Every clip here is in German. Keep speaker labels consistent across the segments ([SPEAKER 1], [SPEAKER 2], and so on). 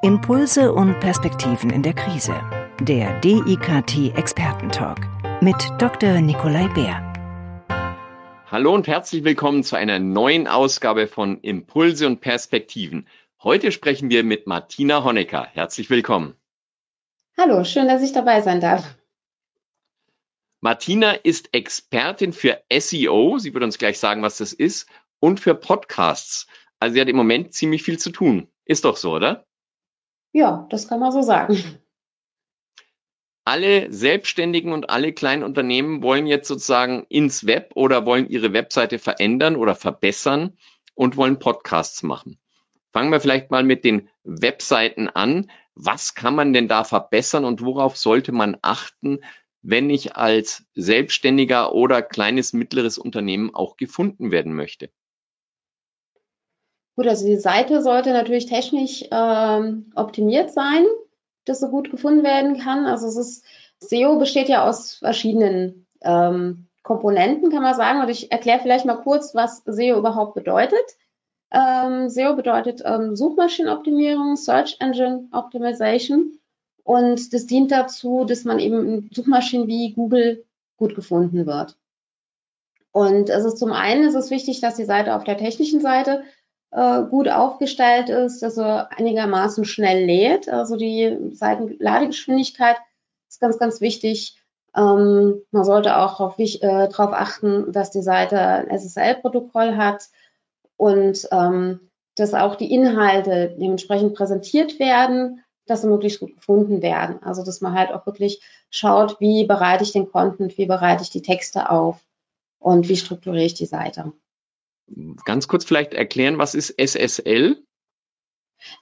[SPEAKER 1] Impulse und Perspektiven in der Krise. Der DIKT Expertentalk mit Dr. Nikolai Bär.
[SPEAKER 2] Hallo und herzlich willkommen zu einer neuen Ausgabe von Impulse und Perspektiven. Heute sprechen wir mit Martina Honecker. Herzlich willkommen.
[SPEAKER 3] Hallo, schön, dass ich dabei sein darf.
[SPEAKER 2] Martina ist Expertin für SEO. Sie wird uns gleich sagen, was das ist. Und für Podcasts. Also sie hat im Moment ziemlich viel zu tun. Ist doch so, oder?
[SPEAKER 3] Ja, das kann man so sagen.
[SPEAKER 2] Alle Selbstständigen und alle kleinen Unternehmen wollen jetzt sozusagen ins Web oder wollen ihre Webseite verändern oder verbessern und wollen Podcasts machen. Fangen wir vielleicht mal mit den Webseiten an. Was kann man denn da verbessern und worauf sollte man achten, wenn ich als Selbstständiger oder kleines, mittleres Unternehmen auch gefunden werden möchte?
[SPEAKER 3] Gut, also die Seite sollte natürlich technisch ähm, optimiert sein, dass so gut gefunden werden kann. Also es ist, SEO besteht ja aus verschiedenen ähm, Komponenten, kann man sagen. Und ich erkläre vielleicht mal kurz, was SEO überhaupt bedeutet. Ähm, SEO bedeutet ähm, Suchmaschinenoptimierung, Search Engine Optimization. Und das dient dazu, dass man eben in Suchmaschinen wie Google gut gefunden wird. Und es ist zum einen ist es wichtig, dass die Seite auf der technischen Seite äh, gut aufgestellt ist, dass er einigermaßen schnell lädt. Also die Seitenladegeschwindigkeit ist ganz, ganz wichtig. Ähm, man sollte auch darauf äh, achten, dass die Seite ein SSL-Protokoll hat und ähm, dass auch die Inhalte dementsprechend präsentiert werden, dass sie möglichst gut gefunden werden. Also dass man halt auch wirklich schaut, wie bereite ich den Content, wie bereite ich die Texte auf und wie strukturiere ich die Seite
[SPEAKER 2] ganz kurz vielleicht erklären, was ist SSL?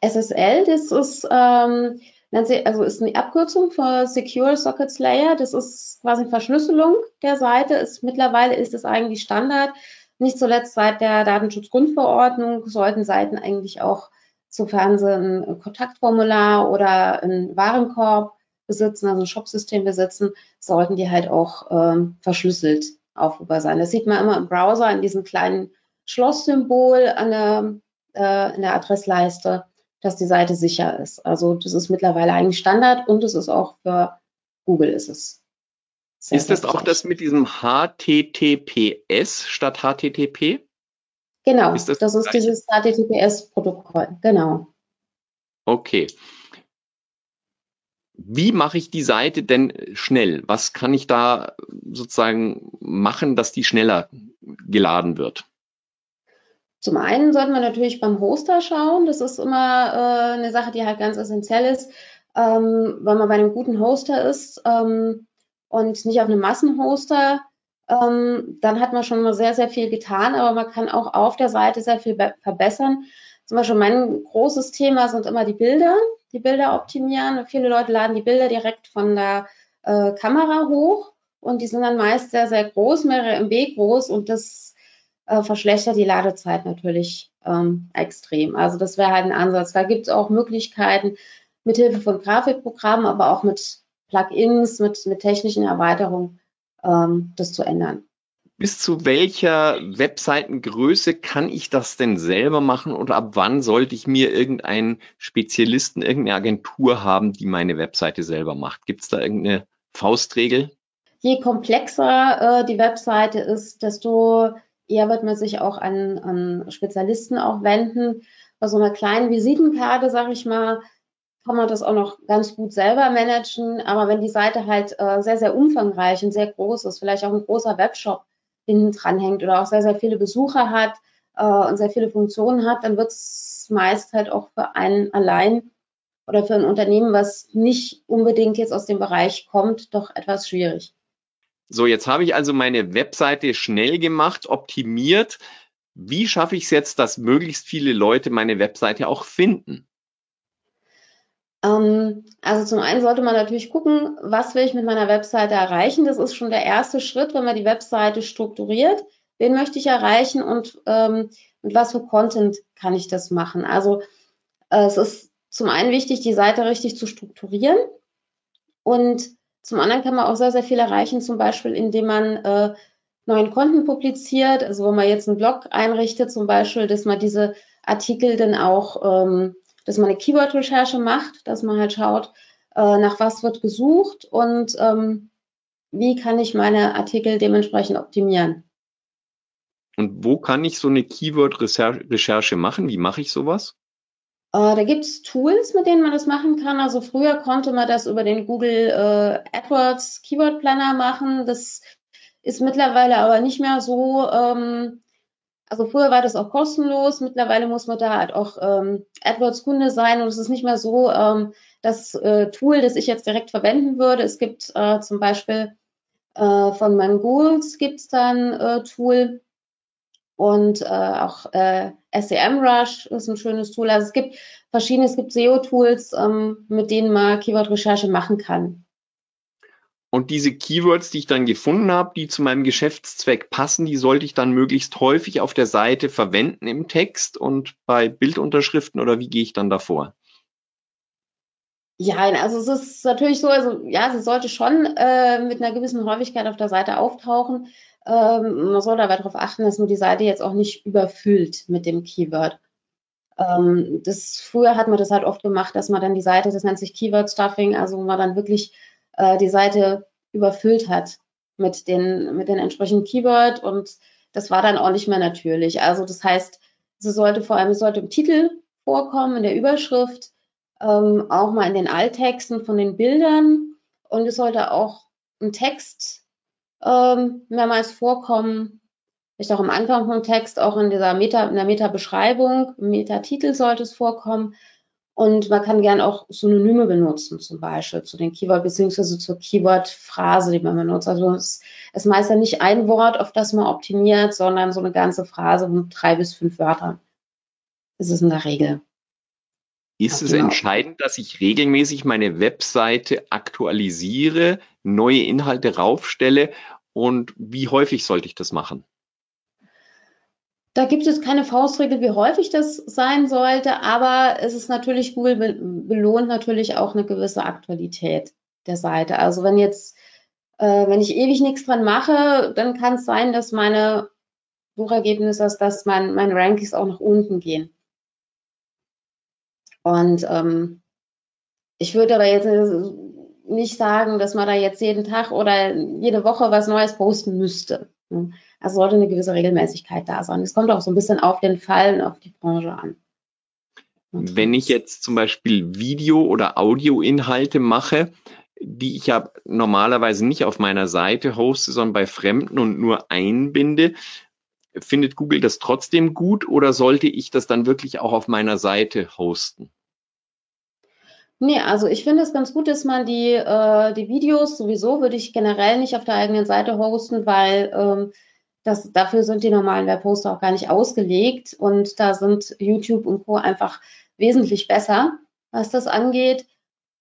[SPEAKER 3] SSL, das ist, ähm, also ist eine Abkürzung für Secure Sockets Layer. Das ist quasi Verschlüsselung der Seite. Ist, mittlerweile ist es eigentlich Standard. Nicht zuletzt seit der Datenschutzgrundverordnung sollten Seiten eigentlich auch, sofern sie ein Kontaktformular oder einen Warenkorb besitzen, also ein Shopsystem besitzen, sollten die halt auch ähm, verschlüsselt aufrufbar sein. Das sieht man immer im Browser in diesen kleinen Schlosssymbol an der, äh, in der Adressleiste, dass die Seite sicher ist. Also das ist mittlerweile eigentlich Standard und es ist auch für Google ist es.
[SPEAKER 2] Sehr, ist das auch das mit diesem HTTPS statt HTTP?
[SPEAKER 3] Genau, ist das, das ist dieses HTTPS-Protokoll, genau.
[SPEAKER 2] Okay. Wie mache ich die Seite denn schnell? Was kann ich da sozusagen machen, dass die schneller geladen wird?
[SPEAKER 3] Zum einen sollten wir natürlich beim Hoster schauen. Das ist immer äh, eine Sache, die halt ganz essentiell ist, ähm, weil man bei einem guten Hoster ist ähm, und nicht auf einem Massenhoster. Ähm, dann hat man schon mal sehr, sehr viel getan, aber man kann auch auf der Seite sehr viel verbessern. Zum Beispiel mein großes Thema sind immer die Bilder, die Bilder optimieren. Viele Leute laden die Bilder direkt von der äh, Kamera hoch und die sind dann meist sehr, sehr groß, mehrere MB groß und das äh, verschlechtert die Ladezeit natürlich ähm, extrem. Also das wäre halt ein Ansatz. Da gibt es auch Möglichkeiten mit Hilfe von Grafikprogrammen, aber auch mit Plugins, mit, mit technischen Erweiterungen, ähm, das zu ändern.
[SPEAKER 2] Bis zu welcher Webseitengröße kann ich das denn selber machen oder ab wann sollte ich mir irgendeinen Spezialisten, irgendeine Agentur haben, die meine Webseite selber macht? Gibt es da irgendeine Faustregel?
[SPEAKER 3] Je komplexer äh, die Webseite ist, desto eher wird man sich auch an, an Spezialisten auch wenden. Bei so einer kleinen Visitenkarte, sage ich mal, kann man das auch noch ganz gut selber managen. Aber wenn die Seite halt äh, sehr, sehr umfangreich und sehr groß ist, vielleicht auch ein großer Webshop hinten dran hängt oder auch sehr, sehr viele Besucher hat äh, und sehr viele Funktionen hat, dann wird es meist halt auch für einen allein oder für ein Unternehmen, was nicht unbedingt jetzt aus dem Bereich kommt, doch etwas schwierig.
[SPEAKER 2] So, jetzt habe ich also meine Webseite schnell gemacht, optimiert. Wie schaffe ich es jetzt, dass möglichst viele Leute meine Webseite auch finden?
[SPEAKER 3] Ähm, also zum einen sollte man natürlich gucken, was will ich mit meiner Webseite erreichen. Das ist schon der erste Schritt, wenn man die Webseite strukturiert. Wen möchte ich erreichen und ähm, mit was für Content kann ich das machen? Also äh, es ist zum einen wichtig, die Seite richtig zu strukturieren und zum anderen kann man auch sehr, sehr viel erreichen, zum Beispiel indem man äh, neuen Konten publiziert. Also wenn man jetzt einen Blog einrichtet, zum Beispiel, dass man diese Artikel dann auch ähm, dass man eine Keyword-Recherche macht, dass man halt schaut, äh, nach was wird gesucht und ähm, wie kann ich meine Artikel dementsprechend optimieren.
[SPEAKER 2] Und wo kann ich so eine Keyword-Recherche machen? Wie mache ich sowas?
[SPEAKER 3] Äh, da gibt es Tools, mit denen man das machen kann. Also früher konnte man das über den Google äh, AdWords Keyword Planner machen. Das ist mittlerweile aber nicht mehr so. Ähm, also früher war das auch kostenlos. Mittlerweile muss man da halt auch ähm, AdWords Kunde sein und es ist nicht mehr so ähm, das äh, Tool, das ich jetzt direkt verwenden würde. Es gibt äh, zum Beispiel äh, von Mangools gibt es da ein äh, Tool und äh, auch äh, SEMrush ist ein schönes Tool. Also es gibt verschiedene, es gibt SEO-Tools, ähm, mit denen man Keyword-Recherche machen kann.
[SPEAKER 2] Und diese Keywords, die ich dann gefunden habe, die zu meinem Geschäftszweck passen, die sollte ich dann möglichst häufig auf der Seite verwenden im Text und bei Bildunterschriften oder wie gehe ich dann davor?
[SPEAKER 3] Ja, also es ist natürlich so, also ja, sie sollte schon äh, mit einer gewissen Häufigkeit auf der Seite auftauchen. Ähm, man soll dabei darauf achten, dass man die Seite jetzt auch nicht überfüllt mit dem Keyword. Ähm, das, früher hat man das halt oft gemacht, dass man dann die Seite, das nennt sich Keyword Stuffing, also man dann wirklich äh, die Seite überfüllt hat mit den, mit den entsprechenden Keyword und das war dann auch nicht mehr natürlich. Also das heißt, sie sollte vor allem, sollte im Titel vorkommen, in der Überschrift, ähm, auch mal in den Alttexten von den Bildern und es sollte auch ein Text ähm, mehrmals vorkommen, vielleicht auch am Anfang vom Text, auch in dieser Meta, in der Meta-Beschreibung, im Meta-Titel sollte es vorkommen. Und man kann gern auch Synonyme benutzen, zum Beispiel zu den Keyword beziehungsweise zur Keyword-Phrase, die man benutzt. Also es ist meist ja nicht ein Wort, auf das man optimiert, sondern so eine ganze Phrase mit drei bis fünf Wörtern. Das ist in der Regel.
[SPEAKER 2] Ist es genau. entscheidend, dass ich regelmäßig meine Webseite aktualisiere, neue Inhalte raufstelle und wie häufig sollte ich das machen?
[SPEAKER 3] Da gibt es keine Faustregel, wie häufig das sein sollte, aber es ist natürlich, Google belohnt natürlich auch eine gewisse Aktualität der Seite. Also wenn jetzt, äh, wenn ich ewig nichts dran mache, dann kann es sein, dass meine Suchergebnisse, dass mein, meine Rankings auch nach unten gehen. Und ähm, ich würde aber jetzt nicht sagen, dass man da jetzt jeden Tag oder jede Woche was Neues posten müsste. Also sollte eine gewisse Regelmäßigkeit da sein. Es kommt auch so ein bisschen auf den Fall und auf die Branche an.
[SPEAKER 2] Wenn ich jetzt zum Beispiel Video- oder Audioinhalte mache, die ich ja normalerweise nicht auf meiner Seite hoste, sondern bei Fremden und nur einbinde, findet Google das trotzdem gut oder sollte ich das dann wirklich auch auf meiner Seite hosten?
[SPEAKER 3] Nee, also ich finde es ganz gut, dass man die, äh, die Videos sowieso würde ich generell nicht auf der eigenen Seite hosten, weil ähm, das, dafür sind die normalen Webhoster auch gar nicht ausgelegt und da sind YouTube und Co. einfach wesentlich besser, was das angeht.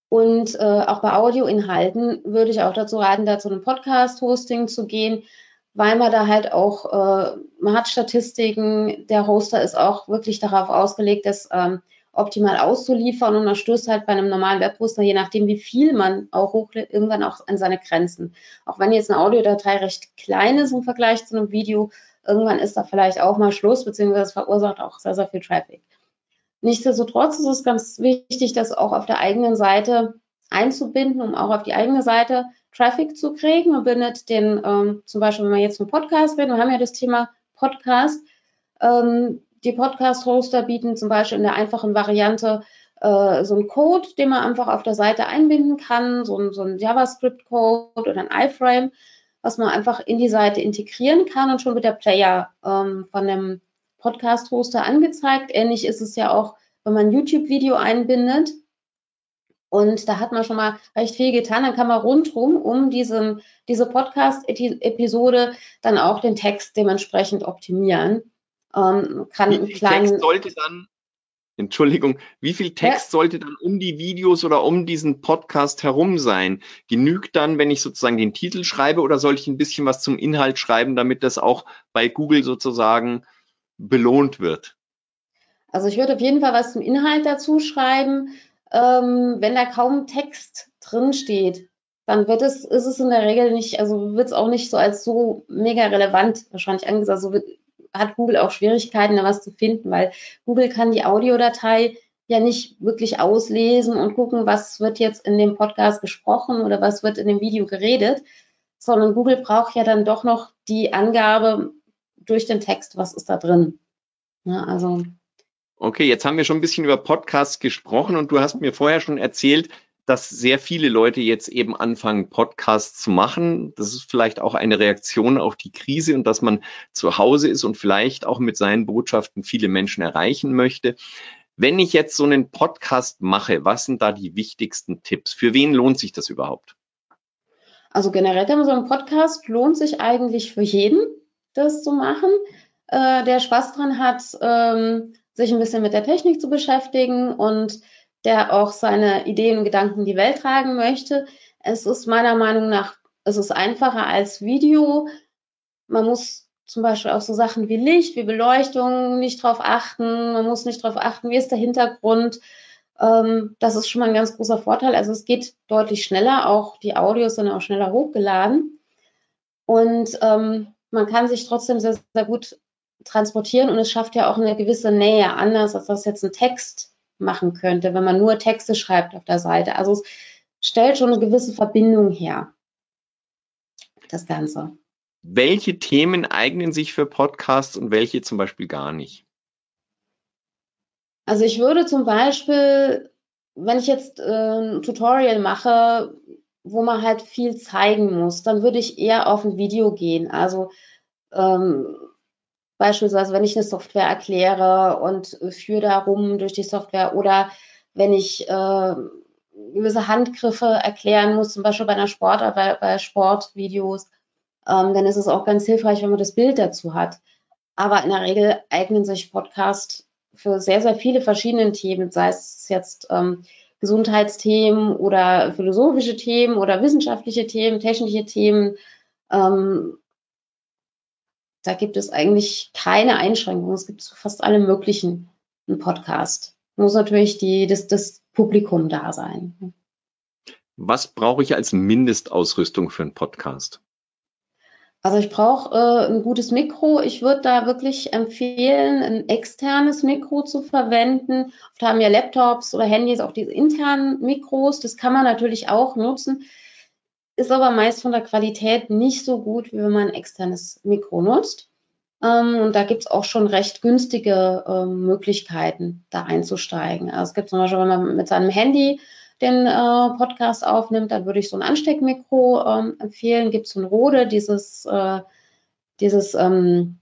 [SPEAKER 3] Und äh, auch bei Audioinhalten würde ich auch dazu raten, da zu einem Podcast-Hosting zu gehen, weil man da halt auch, äh, man hat Statistiken, der Hoster ist auch wirklich darauf ausgelegt, dass ähm, optimal auszuliefern und man stößt halt bei einem normalen Webhoster, je nachdem wie viel man auch hochlädt, irgendwann auch an seine Grenzen. Auch wenn jetzt eine Audiodatei recht klein ist im Vergleich zu einem Video, irgendwann ist da vielleicht auch mal Schluss, beziehungsweise es verursacht auch sehr, sehr viel Traffic. Nichtsdestotrotz ist es ganz wichtig, das auch auf der eigenen Seite einzubinden, um auch auf die eigene Seite Traffic zu kriegen. Man bindet den, ähm, zum Beispiel, wenn wir jetzt einen Podcast reden, wir haben ja das Thema Podcast, ähm, die Podcast-Hoster bieten zum Beispiel in der einfachen Variante äh, so einen Code, den man einfach auf der Seite einbinden kann, so ein, so ein JavaScript-Code oder ein iFrame, was man einfach in die Seite integrieren kann und schon wird der Player ähm, von dem Podcast-Hoster angezeigt. Ähnlich ist es ja auch, wenn man ein YouTube-Video einbindet. Und da hat man schon mal recht viel getan. Dann kann man rundherum um diesen, diese Podcast-Episode dann auch den Text dementsprechend optimieren
[SPEAKER 2] ähm, kann wie viel kleinen, Text sollte dann, Entschuldigung, wie viel Text ja. sollte dann um die Videos oder um diesen Podcast herum sein? Genügt dann, wenn ich sozusagen den Titel schreibe oder sollte ich ein bisschen was zum Inhalt schreiben, damit das auch bei Google sozusagen belohnt wird?
[SPEAKER 3] Also ich würde auf jeden Fall was zum Inhalt dazu schreiben. Ähm, wenn da kaum Text drin steht, dann wird es, ist es in der Regel nicht, also wird es auch nicht so als so mega relevant wahrscheinlich angesagt. So wird, hat Google auch Schwierigkeiten, da was zu finden, weil Google kann die Audiodatei ja nicht wirklich auslesen und gucken, was wird jetzt in dem Podcast gesprochen oder was wird in dem Video geredet, sondern Google braucht ja dann doch noch die Angabe durch den Text, was ist da drin. Ja, also.
[SPEAKER 2] Okay, jetzt haben wir schon ein bisschen über Podcasts gesprochen und du hast mir vorher schon erzählt, dass sehr viele Leute jetzt eben anfangen, Podcasts zu machen. Das ist vielleicht auch eine Reaktion auf die Krise und dass man zu Hause ist und vielleicht auch mit seinen Botschaften viele Menschen erreichen möchte. Wenn ich jetzt so einen Podcast mache, was sind da die wichtigsten Tipps? Für wen lohnt sich das überhaupt?
[SPEAKER 3] Also generell so ein Podcast lohnt sich eigentlich für jeden, das zu machen, äh, der Spaß dran hat, ähm, sich ein bisschen mit der Technik zu beschäftigen und der auch seine Ideen und Gedanken in die Welt tragen möchte. Es ist meiner Meinung nach, es ist einfacher als Video. Man muss zum Beispiel auch so Sachen wie Licht, wie Beleuchtung nicht drauf achten. Man muss nicht drauf achten, wie ist der Hintergrund. Ähm, das ist schon mal ein ganz großer Vorteil. Also es geht deutlich schneller. Auch die Audios sind auch schneller hochgeladen. Und ähm, man kann sich trotzdem sehr, sehr gut transportieren und es schafft ja auch eine gewisse Nähe, anders als das jetzt ein Text machen könnte, wenn man nur Texte schreibt auf der Seite. Also es stellt schon eine gewisse Verbindung her, das Ganze.
[SPEAKER 2] Welche Themen eignen sich für Podcasts und welche zum Beispiel gar nicht?
[SPEAKER 3] Also ich würde zum Beispiel, wenn ich jetzt äh, ein Tutorial mache, wo man halt viel zeigen muss, dann würde ich eher auf ein Video gehen. Also ähm, Beispielsweise, wenn ich eine Software erkläre und führe darum durch die Software oder wenn ich äh, gewisse Handgriffe erklären muss, zum Beispiel bei einer Sportart, bei, bei Sportvideos, ähm, dann ist es auch ganz hilfreich, wenn man das Bild dazu hat. Aber in der Regel eignen sich Podcasts für sehr, sehr viele verschiedene Themen, sei es jetzt ähm, Gesundheitsthemen oder philosophische Themen oder wissenschaftliche Themen, technische Themen. Ähm, da gibt es eigentlich keine Einschränkungen. Es gibt zu fast allem möglichen einen Podcast. Muss natürlich die, das, das Publikum da sein.
[SPEAKER 2] Was brauche ich als Mindestausrüstung für einen Podcast?
[SPEAKER 3] Also ich brauche äh, ein gutes Mikro. Ich würde da wirklich empfehlen, ein externes Mikro zu verwenden. Oft haben ja Laptops oder Handys auch diese internen Mikros. Das kann man natürlich auch nutzen ist aber meist von der Qualität nicht so gut, wie wenn man ein externes Mikro nutzt. Ähm, und da gibt's auch schon recht günstige ähm, Möglichkeiten, da einzusteigen. Also es gibt zum Beispiel, wenn man mit seinem Handy den äh, Podcast aufnimmt, dann würde ich so ein Ansteckmikro ähm, empfehlen. Gibt es ein Rode, dieses, äh, dieses, ähm,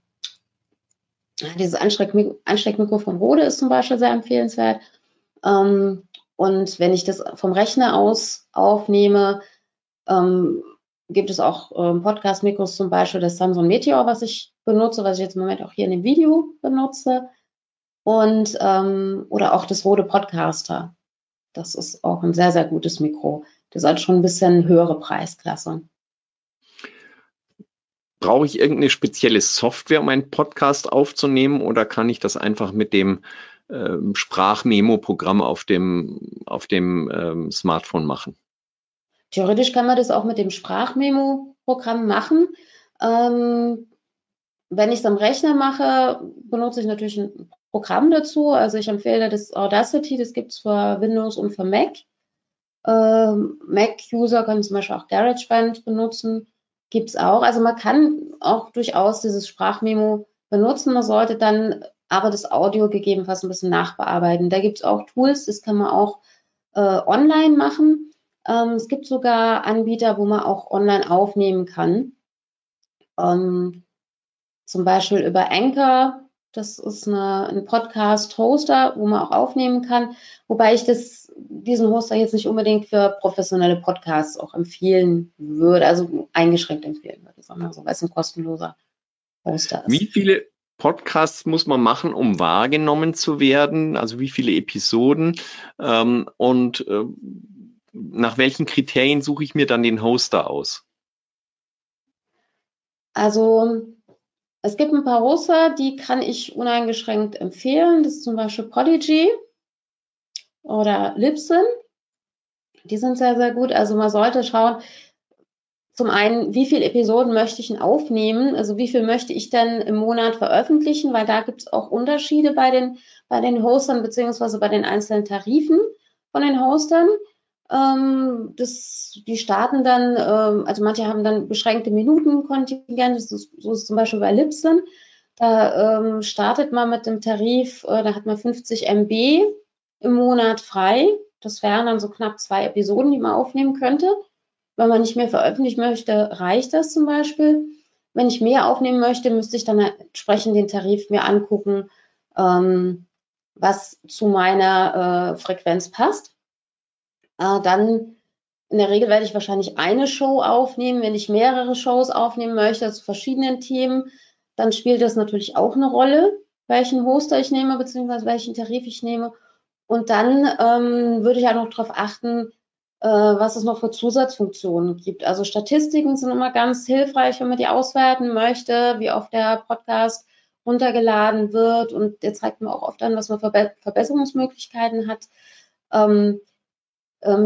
[SPEAKER 3] dieses Ansteckmikro, Ansteckmikro von Rode ist zum Beispiel sehr empfehlenswert. Ähm, und wenn ich das vom Rechner aus aufnehme, ähm, gibt es auch ähm, Podcast-Mikros zum Beispiel das Samsung Meteor, was ich benutze, was ich jetzt im Moment auch hier in dem Video benutze. Und ähm, oder auch das Rode Podcaster. Das ist auch ein sehr, sehr gutes Mikro. Das hat schon ein bisschen höhere Preisklasse.
[SPEAKER 2] Brauche ich irgendeine spezielle Software, um einen Podcast aufzunehmen, oder kann ich das einfach mit dem ähm, Sprachmemo-Programm auf dem, auf dem ähm, Smartphone machen?
[SPEAKER 3] Theoretisch kann man das auch mit dem Sprachmemo-Programm machen. Ähm, wenn ich es am Rechner mache, benutze ich natürlich ein Programm dazu. Also ich empfehle das Audacity, das gibt es für Windows und für Mac. Ähm, Mac-User können zum Beispiel auch GarageBand benutzen, gibt es auch. Also man kann auch durchaus dieses Sprachmemo benutzen. Man sollte dann aber das Audio gegebenenfalls ein bisschen nachbearbeiten. Da gibt es auch Tools, das kann man auch äh, online machen. Ähm, es gibt sogar Anbieter, wo man auch online aufnehmen kann. Ähm, zum Beispiel über Anchor. Das ist eine, ein Podcast-Hoster, wo man auch aufnehmen kann. Wobei ich das, diesen Hoster jetzt nicht unbedingt für professionelle Podcasts auch empfehlen würde, also eingeschränkt empfehlen würde, sondern so, weil es ein kostenloser Hoster ist.
[SPEAKER 2] Wie viele Podcasts muss man machen, um wahrgenommen zu werden? Also wie viele Episoden? Ähm, und äh, nach welchen Kriterien suche ich mir dann den Hoster aus?
[SPEAKER 3] Also es gibt ein paar Hoster, die kann ich uneingeschränkt empfehlen. Das ist zum Beispiel Podigy oder Libsyn. Die sind sehr, sehr gut. Also man sollte schauen, zum einen, wie viele Episoden möchte ich denn aufnehmen? Also wie viel möchte ich denn im Monat veröffentlichen? Weil da gibt es auch Unterschiede bei den, bei den Hostern beziehungsweise bei den einzelnen Tarifen von den Hostern. Ähm, das, die starten dann, ähm, also manche haben dann beschränkte Minutenkontingent, das ist, so ist zum Beispiel bei Libsyn. Da ähm, startet man mit dem Tarif, äh, da hat man 50 MB im Monat frei. Das wären dann so knapp zwei Episoden, die man aufnehmen könnte. Wenn man nicht mehr veröffentlichen möchte, reicht das zum Beispiel. Wenn ich mehr aufnehmen möchte, müsste ich dann entsprechend den Tarif mir angucken, ähm, was zu meiner äh, Frequenz passt. Äh, dann in der Regel werde ich wahrscheinlich eine Show aufnehmen. Wenn ich mehrere Shows aufnehmen möchte zu verschiedenen Themen, dann spielt das natürlich auch eine Rolle, welchen Hoster ich nehme, beziehungsweise welchen Tarif ich nehme. Und dann ähm, würde ich auch noch darauf achten, äh, was es noch für Zusatzfunktionen gibt. Also Statistiken sind immer ganz hilfreich, wenn man die auswerten möchte, wie oft der Podcast runtergeladen wird. Und der zeigt mir auch oft an, was man für Verbesserungsmöglichkeiten hat. Ähm,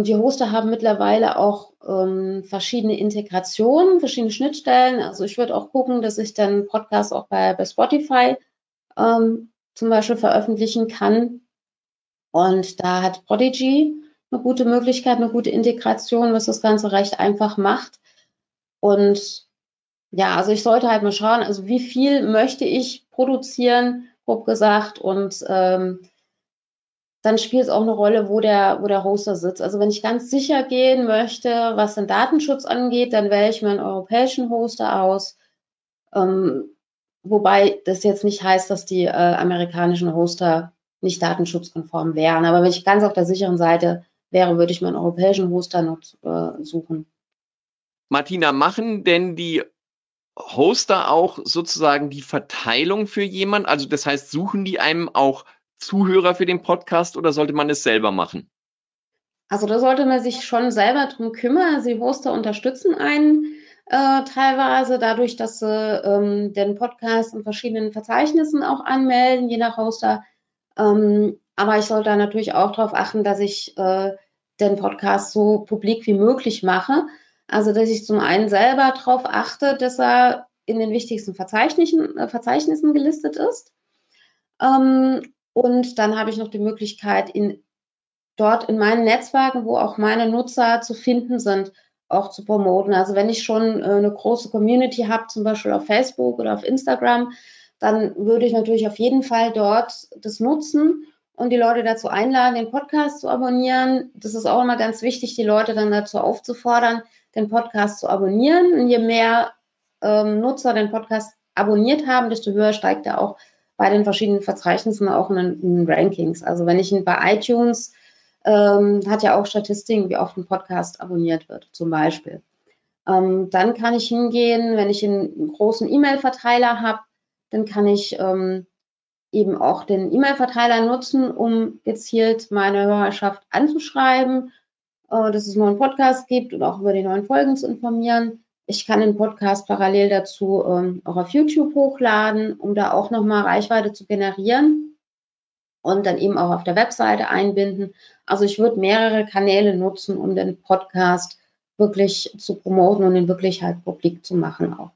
[SPEAKER 3] die Hoster haben mittlerweile auch ähm, verschiedene Integrationen, verschiedene Schnittstellen. Also ich würde auch gucken, dass ich dann Podcasts auch bei, bei Spotify ähm, zum Beispiel veröffentlichen kann. Und da hat Prodigy eine gute Möglichkeit, eine gute Integration, was das Ganze recht einfach macht. Und ja, also ich sollte halt mal schauen, also wie viel möchte ich produzieren, grob gesagt, und ähm, dann spielt es auch eine Rolle, wo der, wo der Hoster sitzt. Also wenn ich ganz sicher gehen möchte, was den Datenschutz angeht, dann wähle ich mir einen europäischen Hoster aus. Ähm, wobei das jetzt nicht heißt, dass die äh, amerikanischen Hoster nicht datenschutzkonform wären. Aber wenn ich ganz auf der sicheren Seite wäre, würde ich mir einen europäischen Hoster noch äh, suchen.
[SPEAKER 2] Martina, machen denn die Hoster auch sozusagen die Verteilung für jemanden? Also das heißt, suchen die einem auch Zuhörer für den Podcast oder sollte man es selber machen?
[SPEAKER 3] Also da sollte man sich schon selber drum kümmern. Sie Hoster unterstützen einen äh, teilweise dadurch, dass sie ähm, den Podcast in verschiedenen Verzeichnissen auch anmelden, je nach Hoster. Ähm, aber ich sollte da natürlich auch darauf achten, dass ich äh, den Podcast so publik wie möglich mache. Also dass ich zum einen selber darauf achte, dass er in den wichtigsten Verzeichnissen, äh, Verzeichnissen gelistet ist. Ähm, und dann habe ich noch die Möglichkeit, in, dort in meinen Netzwerken, wo auch meine Nutzer zu finden sind, auch zu promoten. Also wenn ich schon äh, eine große Community habe, zum Beispiel auf Facebook oder auf Instagram, dann würde ich natürlich auf jeden Fall dort das nutzen und die Leute dazu einladen, den Podcast zu abonnieren. Das ist auch immer ganz wichtig, die Leute dann dazu aufzufordern, den Podcast zu abonnieren. Und je mehr ähm, Nutzer den Podcast abonniert haben, desto höher steigt er auch bei den verschiedenen Verzeichnissen auch in den Rankings. Also wenn ich ihn bei iTunes ähm, hat ja auch Statistiken, wie oft ein Podcast abonniert wird, zum Beispiel. Ähm, dann kann ich hingehen, wenn ich einen großen E-Mail-Verteiler habe, dann kann ich ähm, eben auch den E-Mail-Verteiler nutzen, um gezielt meine Hörerschaft anzuschreiben, äh, dass es einen neuen Podcast gibt und auch über die neuen Folgen zu informieren. Ich kann den Podcast parallel dazu ähm, auch auf YouTube hochladen, um da auch nochmal Reichweite zu generieren und dann eben auch auf der Webseite einbinden. Also ich würde mehrere Kanäle nutzen, um den Podcast wirklich zu promoten und ihn wirklich halt publik zu machen auch.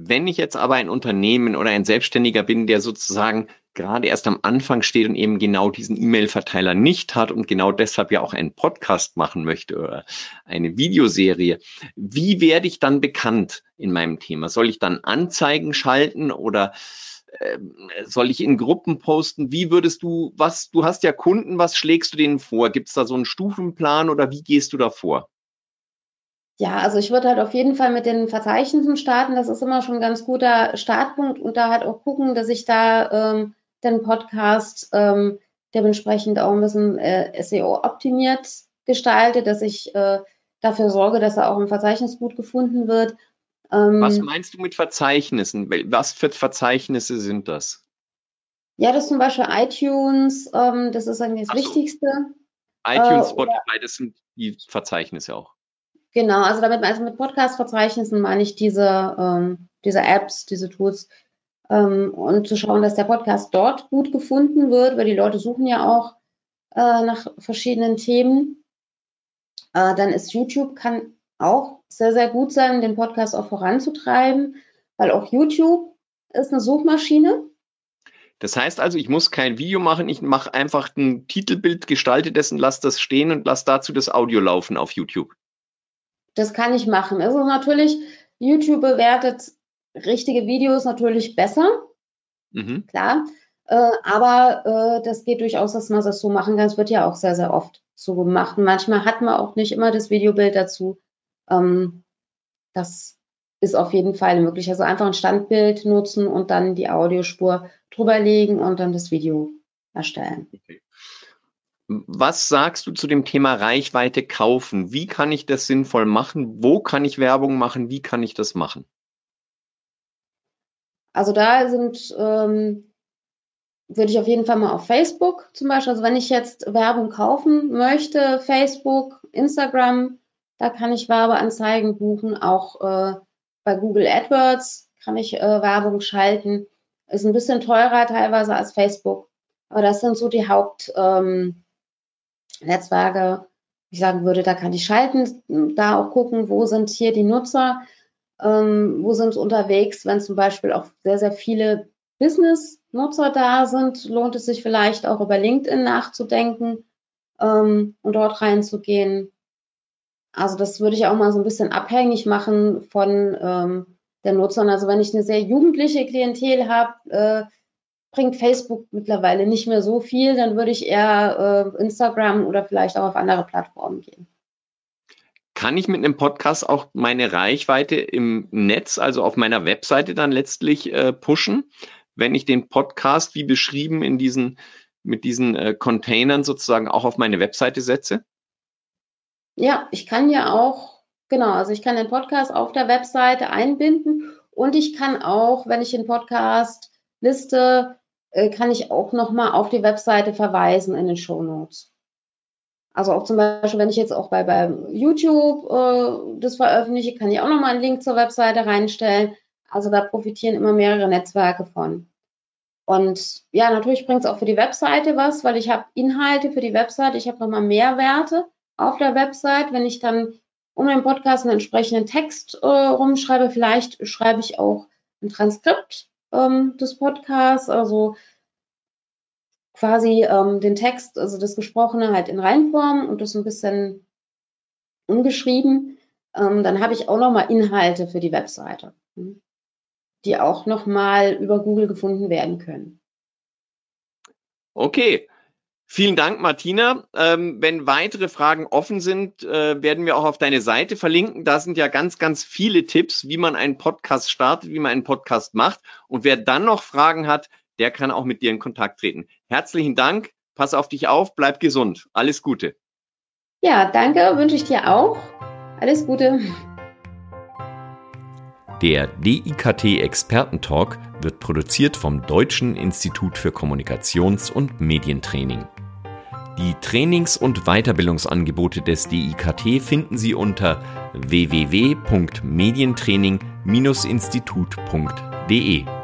[SPEAKER 2] Wenn ich jetzt aber ein Unternehmen oder ein Selbstständiger bin, der sozusagen gerade erst am Anfang steht und eben genau diesen E-Mail-Verteiler nicht hat und genau deshalb ja auch einen Podcast machen möchte oder eine Videoserie, wie werde ich dann bekannt in meinem Thema? Soll ich dann Anzeigen schalten oder äh, soll ich in Gruppen posten? Wie würdest du, was, du hast ja Kunden, was schlägst du denen vor? Gibt es da so einen Stufenplan oder wie gehst du da vor?
[SPEAKER 3] Ja, also ich würde halt auf jeden Fall mit den Verzeichnissen starten. Das ist immer schon ein ganz guter Startpunkt und da halt auch gucken, dass ich da ähm, den Podcast ähm, dementsprechend auch ein bisschen äh, SEO optimiert gestalte, dass ich äh, dafür sorge, dass er auch im Verzeichnis gut gefunden wird.
[SPEAKER 2] Ähm, Was meinst du mit Verzeichnissen? Was für Verzeichnisse sind das?
[SPEAKER 3] Ja, das ist zum Beispiel iTunes, ähm, das ist eigentlich das so. Wichtigste.
[SPEAKER 2] iTunes, äh, Spotify, das sind die Verzeichnisse auch.
[SPEAKER 3] Genau, also damit also mit Podcast-Verzeichnissen meine ich diese, ähm, diese Apps, diese Tools ähm, und zu schauen, dass der Podcast dort gut gefunden wird, weil die Leute suchen ja auch äh, nach verschiedenen Themen. Äh, dann ist YouTube kann auch sehr, sehr gut sein, den Podcast auch voranzutreiben, weil auch YouTube ist eine Suchmaschine.
[SPEAKER 2] Das heißt also, ich muss kein Video machen, ich mache einfach ein Titelbild, gestalte dessen, lasse das stehen und lasse dazu das Audio laufen auf YouTube.
[SPEAKER 3] Das kann ich machen. Also natürlich, YouTube bewertet richtige Videos natürlich besser. Mhm. Klar. Äh, aber äh, das geht durchaus, dass man das so machen kann. Es wird ja auch sehr, sehr oft so gemacht. Und manchmal hat man auch nicht immer das Videobild dazu. Ähm, das ist auf jeden Fall möglich. Also einfach ein Standbild nutzen und dann die Audiospur drüberlegen und dann das Video erstellen. Okay.
[SPEAKER 2] Was sagst du zu dem Thema Reichweite kaufen? Wie kann ich das sinnvoll machen? Wo kann ich Werbung machen? Wie kann ich das machen?
[SPEAKER 3] Also da sind ähm, würde ich auf jeden Fall mal auf Facebook zum Beispiel, also wenn ich jetzt Werbung kaufen möchte, Facebook, Instagram, da kann ich Werbeanzeigen buchen, auch äh, bei Google AdWords kann ich äh, Werbung schalten. Ist ein bisschen teurer teilweise als Facebook, aber das sind so die Hauptnetzwerke, ähm, ich sagen würde, da kann ich schalten, da auch gucken, wo sind hier die Nutzer, ähm, wo sind unterwegs, wenn zum Beispiel auch sehr, sehr viele Business-Nutzer da sind, lohnt es sich vielleicht auch über LinkedIn nachzudenken ähm, und dort reinzugehen. Also das würde ich auch mal so ein bisschen abhängig machen von ähm, der Nutzern. Also wenn ich eine sehr jugendliche Klientel habe, äh, bringt Facebook mittlerweile nicht mehr so viel, dann würde ich eher äh, Instagram oder vielleicht auch auf andere Plattformen gehen.
[SPEAKER 2] Kann ich mit einem Podcast auch meine Reichweite im Netz, also auf meiner Webseite dann letztlich äh, pushen? wenn ich den Podcast wie beschrieben in diesen, mit diesen äh, Containern sozusagen auch auf meine Webseite setze?
[SPEAKER 3] Ja, ich kann ja auch, genau, also ich kann den Podcast auf der Webseite einbinden und ich kann auch, wenn ich den Podcast liste, äh, kann ich auch nochmal auf die Webseite verweisen in den Show Notes. Also auch zum Beispiel, wenn ich jetzt auch bei, bei YouTube äh, das veröffentliche, kann ich auch nochmal einen Link zur Webseite reinstellen. Also da profitieren immer mehrere Netzwerke von. Und ja, natürlich bringt es auch für die Webseite was, weil ich habe Inhalte für die Webseite, ich habe nochmal Mehrwerte auf der Website. Wenn ich dann um den Podcast einen entsprechenden Text äh, rumschreibe, vielleicht schreibe ich auch ein Transkript ähm, des Podcasts, also quasi ähm, den Text, also das Gesprochene halt in Reinform und das ein bisschen umgeschrieben. Ähm, dann habe ich auch nochmal Inhalte für die Webseite. Hm die auch nochmal über Google gefunden werden können.
[SPEAKER 2] Okay. Vielen Dank, Martina. Ähm, wenn weitere Fragen offen sind, äh, werden wir auch auf deine Seite verlinken. Da sind ja ganz, ganz viele Tipps, wie man einen Podcast startet, wie man einen Podcast macht. Und wer dann noch Fragen hat, der kann auch mit dir in Kontakt treten. Herzlichen Dank. Pass auf dich auf. Bleib gesund. Alles Gute.
[SPEAKER 3] Ja, danke. Wünsche ich dir auch. Alles Gute.
[SPEAKER 2] Der DIKT Expertentalk wird produziert vom Deutschen Institut für Kommunikations- und Medientraining. Die Trainings- und Weiterbildungsangebote des DIKT finden Sie unter www.medientraining-institut.de.